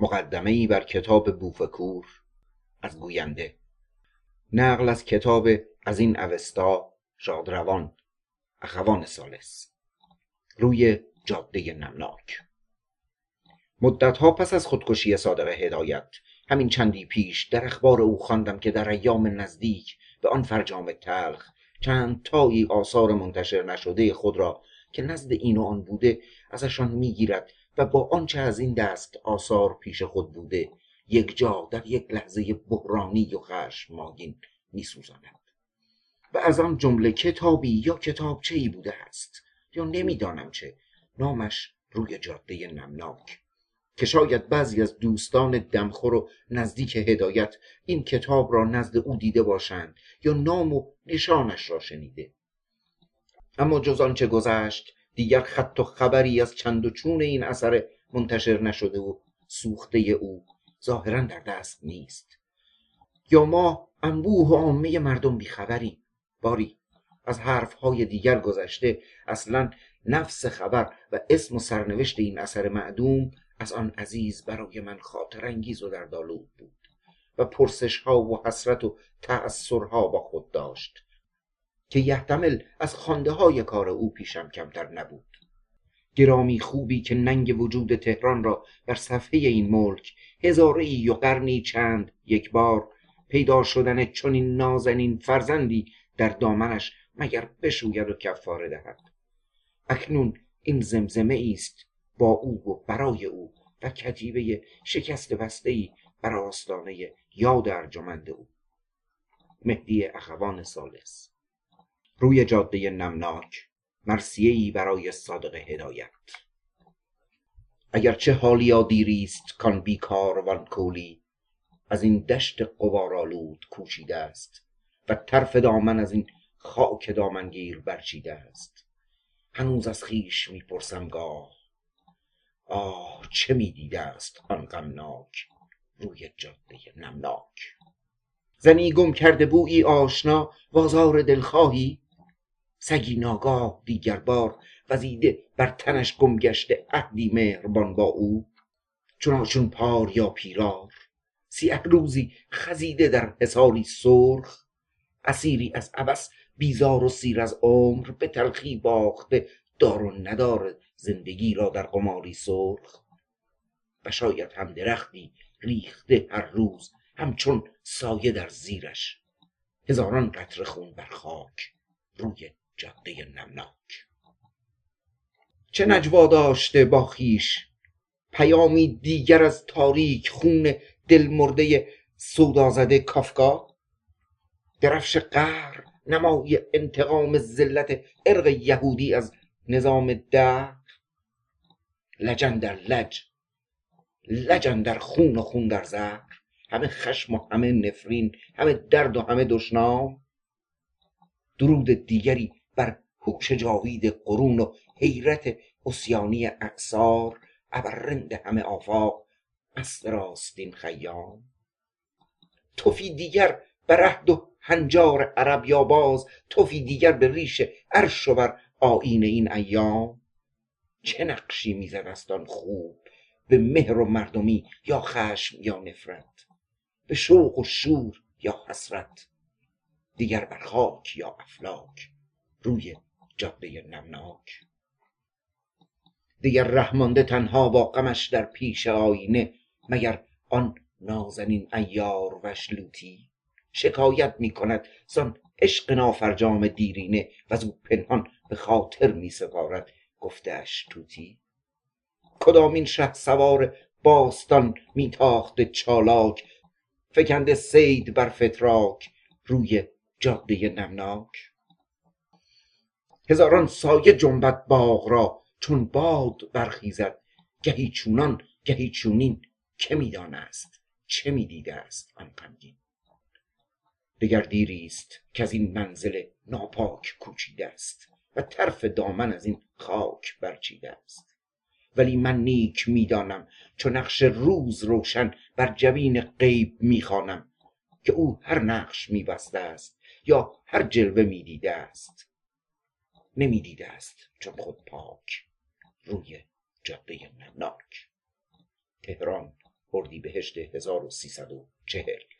مقدمه بر کتاب بوفکور از گوینده. نقل از کتاب از این اوستا شادروان اخوان سالس. روی جاده نمناک. مدتها پس از خودکشی صادق هدایت همین چندی پیش در اخبار او خواندم که در ایام نزدیک به آن فرجام تلخ چند تایی آثار منتشر نشده خود را که نزد این و آن بوده ازشان می‌گیرد و با آنچه از این دست آثار پیش خود بوده یک جا در یک لحظه بحرانی و خشمگین میسوزاند. و از آن جمله کتابی یا کتابچه ای بوده است؟ یا نمی‌دانم چه. نامش روی جاده نمناک. که شاید بعضی از دوستان دمخور و نزدیک هدایت این کتاب را نزد او دیده باشند یا نام و نشانش را شنیده. اما جز آنچه گذشت دیگر خط و خبری از چند و چون این اثر منتشر نشده و سوخته او ظاهرا در دست نیست. یا ما انبوه و عامه مردم بیخبری باری از حرفهای دیگر گذشته اصلا نفس خبر و اسم و سرنوشت این اثر معدوم از آن عزیز برای من خاطر انگیز و دردآلود بود و پرسش ها و حسرت و تأثرها با خود داشت. که یحتمل از خانده های کار او پیشم کمتر نبود. گرامی خوبی که ننگ وجود تهران را بر صفحه این ملک هزاره ای و قرنی چند یک بار پیدا شدن چنین نازنین فرزندی در دامنش مگر بشوید و کفاره دهد. اکنون این زمزمه است با او و برای او و کتیبه شکست بسته ای بر آستانه یاد ارجمند او. مهدی اخوان سالس روی جاده نمناک ای برای صادق هدایت. اگرچه حالیا دیری است کان بیکاروان کولی از این دشت قوارالود کوشیده است و طرف دامن از این خاک دامنگیر برچیده است. هنوز از خیش می‌پرسم گاه. آه چه می‌دیده است آن غمناک روی جاده نمناک؟ زنی گم کرده بویی آشنا بازار دلخواهی سگی ناگاه دیگر بار وزیده بر تنش گم گشته عهدی مهربان با او. چون پار یا پیرار سیه روزی خزیده در حصاری سرخ. اسیری از عبس بیزار و سیر از عمر به تلخی باخته دار و ندار زندگی را در قماری سرخ. و شاید هم درختی ریخته هر روز همچون سایه در زیرش. هزاران قطره خون بر خاک روی جاده نمناک. چه نجوا داشته با خیش پیامی دیگر از تاریک خون دلمرده سودازده کافکا؟ درفش قهر نمای انتقام ذلت ارق یهودی از نظام ده لجن در لج لجن در خون و خون در زهر؟ همه خشم و همه نفرین همه درد و همه دشنام؟ درود دیگری بر هوش جاوید قرون و حیرت اسیانی اعصار ابرند همه آفاق است راستین خیام. توفی دیگر بر عهد و هنجار عرب یا باز توفی دیگر به ریش عرش و بر آیین این ایام. چه نقشی می‌زد است آن خوب؟ به مهر و مردمی یا خشم یا نفرت؟ به شوق و شور یا حسرت؟ دیگر بر خاک یا افلاک؟ روی جاده نمناک. دیگر رحمانده تنها با غمش در پیش آینه مگر آن نازنین ایار وشلوتی شکایت می کند زان عشق نافرجام دیرینه و او پنهان به خاطر می سپارد گفتهاش توتی کدامین شه سوار باستان میتاخته چالاک؟ فکنده سید بر فتراک روی جاده نمناک. هزاران سایه جنبت باغ را چون باد برخیزد. گهی چونان گهی چونین. که می‌دانست؟ چه می‌دیده است آن غمگین؟ دگر دیری که از این منزل ناپاک کوچیده است و طرف دامن از این خاک برچیده است. ولی من نیک می‌دانم چو نقش روز روشن بر جبین غیب می‌خوانم که او هر نقش میبسته است یا هر جلوه می‌دیده است. نمی‌دیده است چون خود پاک. روی جاده نمناک. تهران اردیبهشت 1340